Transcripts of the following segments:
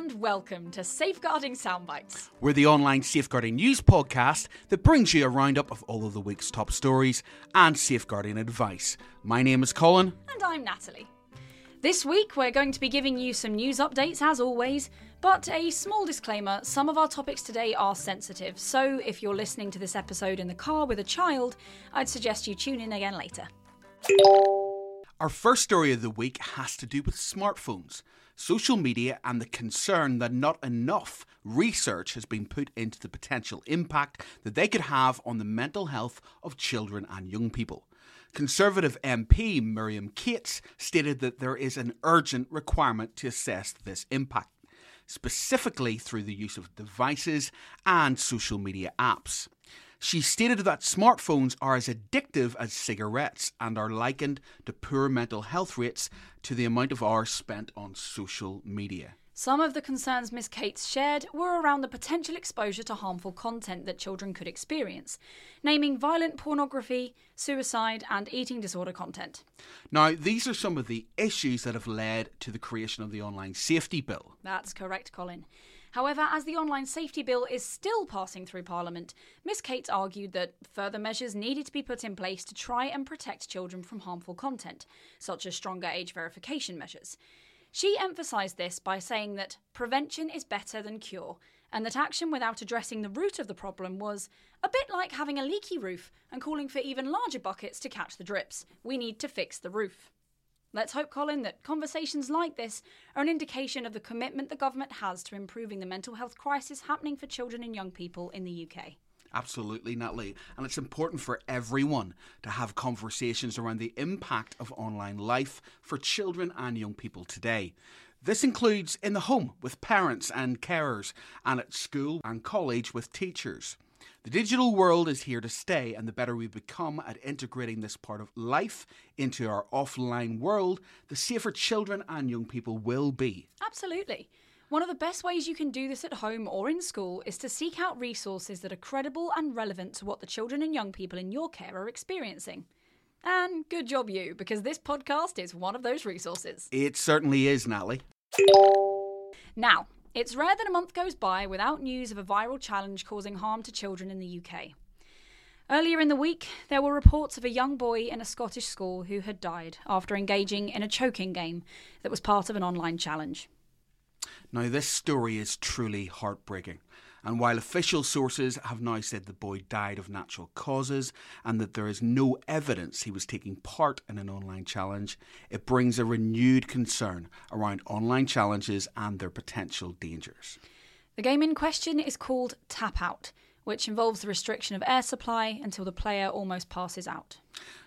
and welcome to Safeguarding Soundbites. We're the online safeguarding news podcast that brings you a roundup of all of the week's top stories and safeguarding advice. My name is Colin. And I'm Natalie. This week, we're going to be giving you some news updates as always, but a small disclaimer some of our topics today are sensitive, so if you're listening to this episode in the car with a child, I'd suggest you tune in again later. Our first story of the week has to do with smartphones, social media, and the concern that not enough research has been put into the potential impact that they could have on the mental health of children and young people. Conservative MP Miriam Cates stated that there is an urgent requirement to assess this impact, specifically through the use of devices and social media apps. She stated that smartphones are as addictive as cigarettes and are likened to poor mental health rates to the amount of hours spent on social media. Some of the concerns Miss Cates shared were around the potential exposure to harmful content that children could experience, naming violent pornography, suicide, and eating disorder content. Now, these are some of the issues that have led to the creation of the Online Safety Bill. That's correct, Colin. However, as the online safety bill is still passing through Parliament, Miss Cates argued that further measures needed to be put in place to try and protect children from harmful content, such as stronger age verification measures. She emphasised this by saying that prevention is better than cure, and that action without addressing the root of the problem was a bit like having a leaky roof and calling for even larger buckets to catch the drips. We need to fix the roof. Let's hope, Colin, that conversations like this are an indication of the commitment the government has to improving the mental health crisis happening for children and young people in the UK. Absolutely, Natalie. And it's important for everyone to have conversations around the impact of online life for children and young people today. This includes in the home with parents and carers, and at school and college with teachers. The digital world is here to stay, and the better we become at integrating this part of life into our offline world, the safer children and young people will be. Absolutely. One of the best ways you can do this at home or in school is to seek out resources that are credible and relevant to what the children and young people in your care are experiencing. And good job, you, because this podcast is one of those resources. It certainly is, Natalie. Now, it's rare that a month goes by without news of a viral challenge causing harm to children in the UK. Earlier in the week, there were reports of a young boy in a Scottish school who had died after engaging in a choking game that was part of an online challenge. Now, this story is truly heartbreaking. And while official sources have now said the boy died of natural causes and that there is no evidence he was taking part in an online challenge, it brings a renewed concern around online challenges and their potential dangers. The game in question is called Tap Out, which involves the restriction of air supply until the player almost passes out.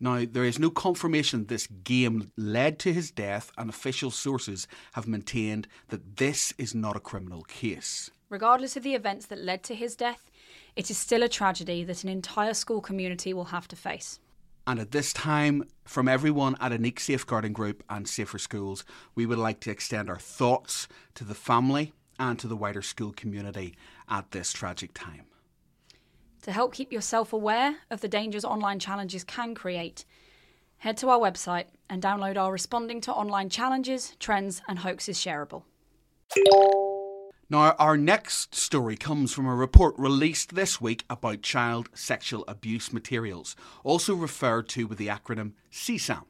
Now, there is no confirmation this game led to his death, and official sources have maintained that this is not a criminal case. Regardless of the events that led to his death, it is still a tragedy that an entire school community will have to face. And at this time, from everyone at Ineqe Safeguarding Group and Safer Schools, we would like to extend our thoughts to the family and to the wider school community at this tragic time. To help keep yourself aware of the dangers online challenges can create, head to our website and download our Responding to Online Challenges, Trends and Hoaxes shareable. Now, our next story comes from a report released this week about child sexual abuse materials, also referred to with the acronym CSAM.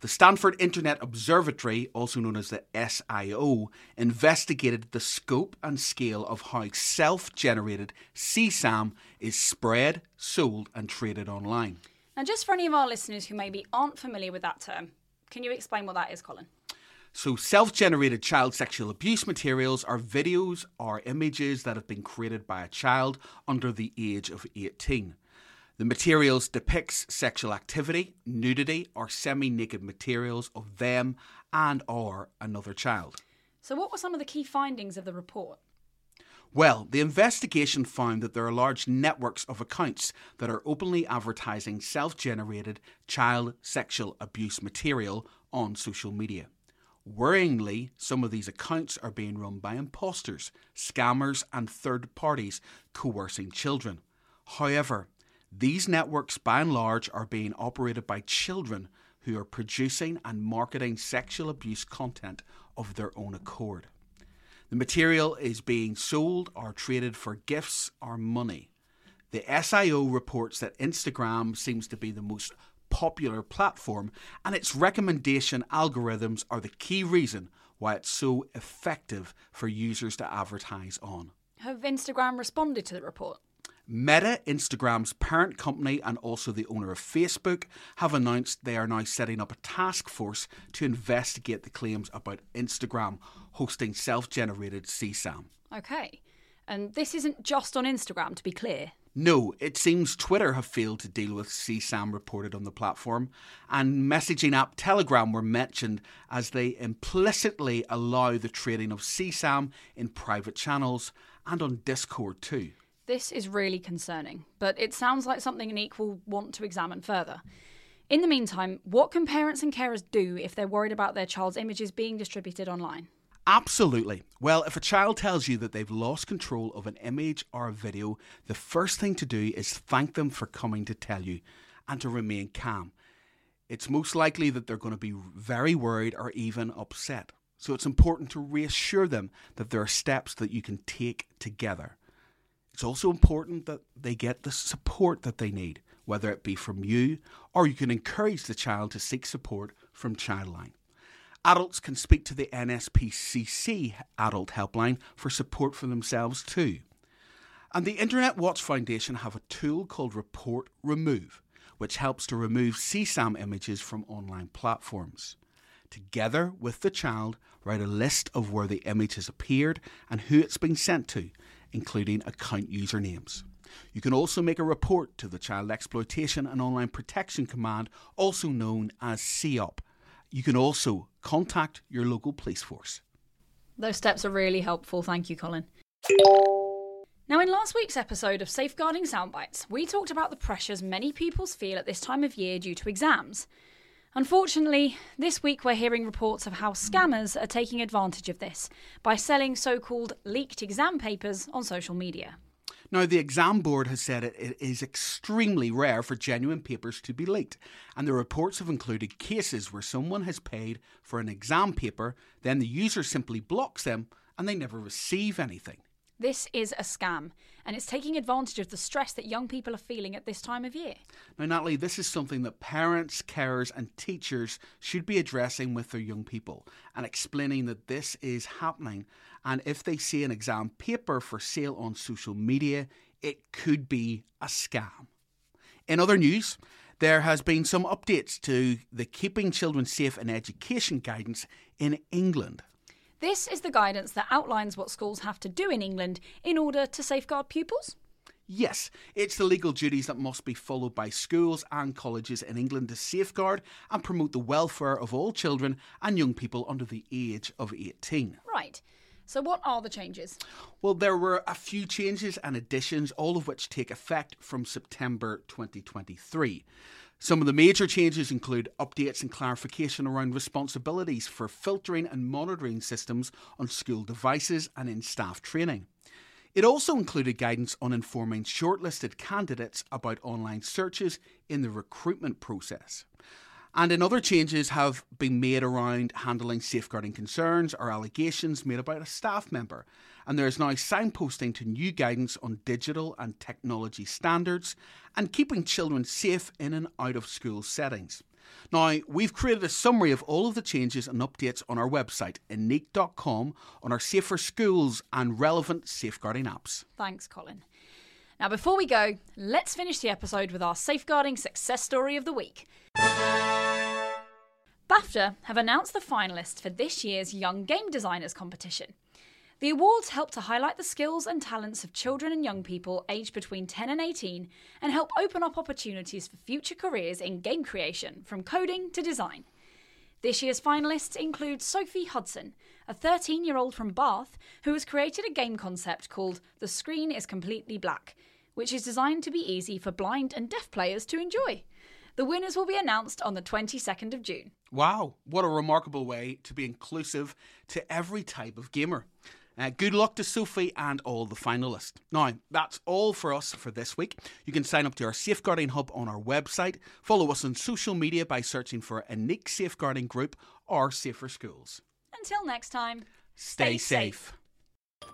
The Stanford Internet Observatory, also known as the SIO, investigated the scope and scale of how self generated CSAM is spread, sold, and traded online. Now, just for any of our listeners who maybe aren't familiar with that term, can you explain what that is, Colin? So, self generated child sexual abuse materials are videos or images that have been created by a child under the age of 18. The materials depicts sexual activity, nudity, or semi-naked materials of them and or another child. So what were some of the key findings of the report? Well, the investigation found that there are large networks of accounts that are openly advertising self generated child sexual abuse material on social media. Worryingly, some of these accounts are being run by imposters, scammers, and third parties coercing children. However, these networks, by and large, are being operated by children who are producing and marketing sexual abuse content of their own accord. The material is being sold or traded for gifts or money. The SIO reports that Instagram seems to be the most popular platform, and its recommendation algorithms are the key reason why it's so effective for users to advertise on. Have Instagram responded to the report? Meta, Instagram's parent company and also the owner of Facebook, have announced they are now setting up a task force to investigate the claims about Instagram hosting self generated CSAM. Okay. And this isn't just on Instagram, to be clear. No, it seems Twitter have failed to deal with CSAM reported on the platform, and messaging app Telegram were mentioned as they implicitly allow the trading of CSAM in private channels and on Discord too. This is really concerning, but it sounds like something Ineqe will want to examine further. In the meantime, what can parents and carers do if they're worried about their child's images being distributed online? Absolutely. Well, if a child tells you that they've lost control of an image or a video, the first thing to do is thank them for coming to tell you and to remain calm. It's most likely that they're going to be very worried or even upset. So it's important to reassure them that there are steps that you can take together. It's also important that they get the support that they need, whether it be from you or you can encourage the child to seek support from Childline. Adults can speak to the NSPCC Adult Helpline for support for themselves too. And the Internet Watch Foundation have a tool called Report Remove, which helps to remove CSAM images from online platforms. Together with the child, write a list of where the image has appeared and who it's been sent to including account usernames. You can also make a report to the Child Exploitation and Online Protection Command, also known as CEOP. You can also contact your local police force. Those steps are really helpful. Thank you, Colin. Now, in last week's episode of Safeguarding Soundbites, we talked about the pressures many pupils feel at this time of year due to exams. Unfortunately, this week we're hearing reports of how scammers are taking advantage of this by selling so called leaked exam papers on social media. Now, the exam board has said it, it is extremely rare for genuine papers to be leaked, and the reports have included cases where someone has paid for an exam paper, then the user simply blocks them and they never receive anything. This is a scam, and it's taking advantage of the stress that young people are feeling at this time of year. Now, Natalie, this is something that parents, carers, and teachers should be addressing with their young people and explaining that this is happening. And if they see an exam paper for sale on social media, it could be a scam. In other news, there has been some updates to the Keeping Children Safe in Education guidance in England. This is the guidance that outlines what schools have to do in England in order to safeguard pupils. Yes, it's the legal duties that must be followed by schools and colleges in England to safeguard and promote the welfare of all children and young people under the age of 18. Right. So, what are the changes? Well, there were a few changes and additions, all of which take effect from September 2023. Some of the major changes include updates and clarification around responsibilities for filtering and monitoring systems on school devices and in staff training. It also included guidance on informing shortlisted candidates about online searches in the recruitment process. And another changes have been made around handling safeguarding concerns or allegations made about a staff member. And there is now signposting to new guidance on digital and technology standards and keeping children safe in and out of school settings. Now, we've created a summary of all of the changes and updates on our website, ineqe.com, on our Safer Schools and relevant safeguarding apps. Thanks, Colin. Now, before we go, let's finish the episode with our safeguarding success story of the week. BAFTA have announced the finalists for this year's Young Game Designers competition. The awards help to highlight the skills and talents of children and young people aged between 10 and 18 and help open up opportunities for future careers in game creation, from coding to design. This year's finalists include Sophie Hudson, a 13 year old from Bath who has created a game concept called The Screen is Completely Black, which is designed to be easy for blind and deaf players to enjoy. The winners will be announced on the 22nd of June. Wow, what a remarkable way to be inclusive to every type of gamer. Uh, good luck to Sophie and all the finalists. Now, that's all for us for this week. You can sign up to our Safeguarding Hub on our website. Follow us on social media by searching for Ineqe Safeguarding Group or Safer Schools. Until next time, stay, stay safe. safe.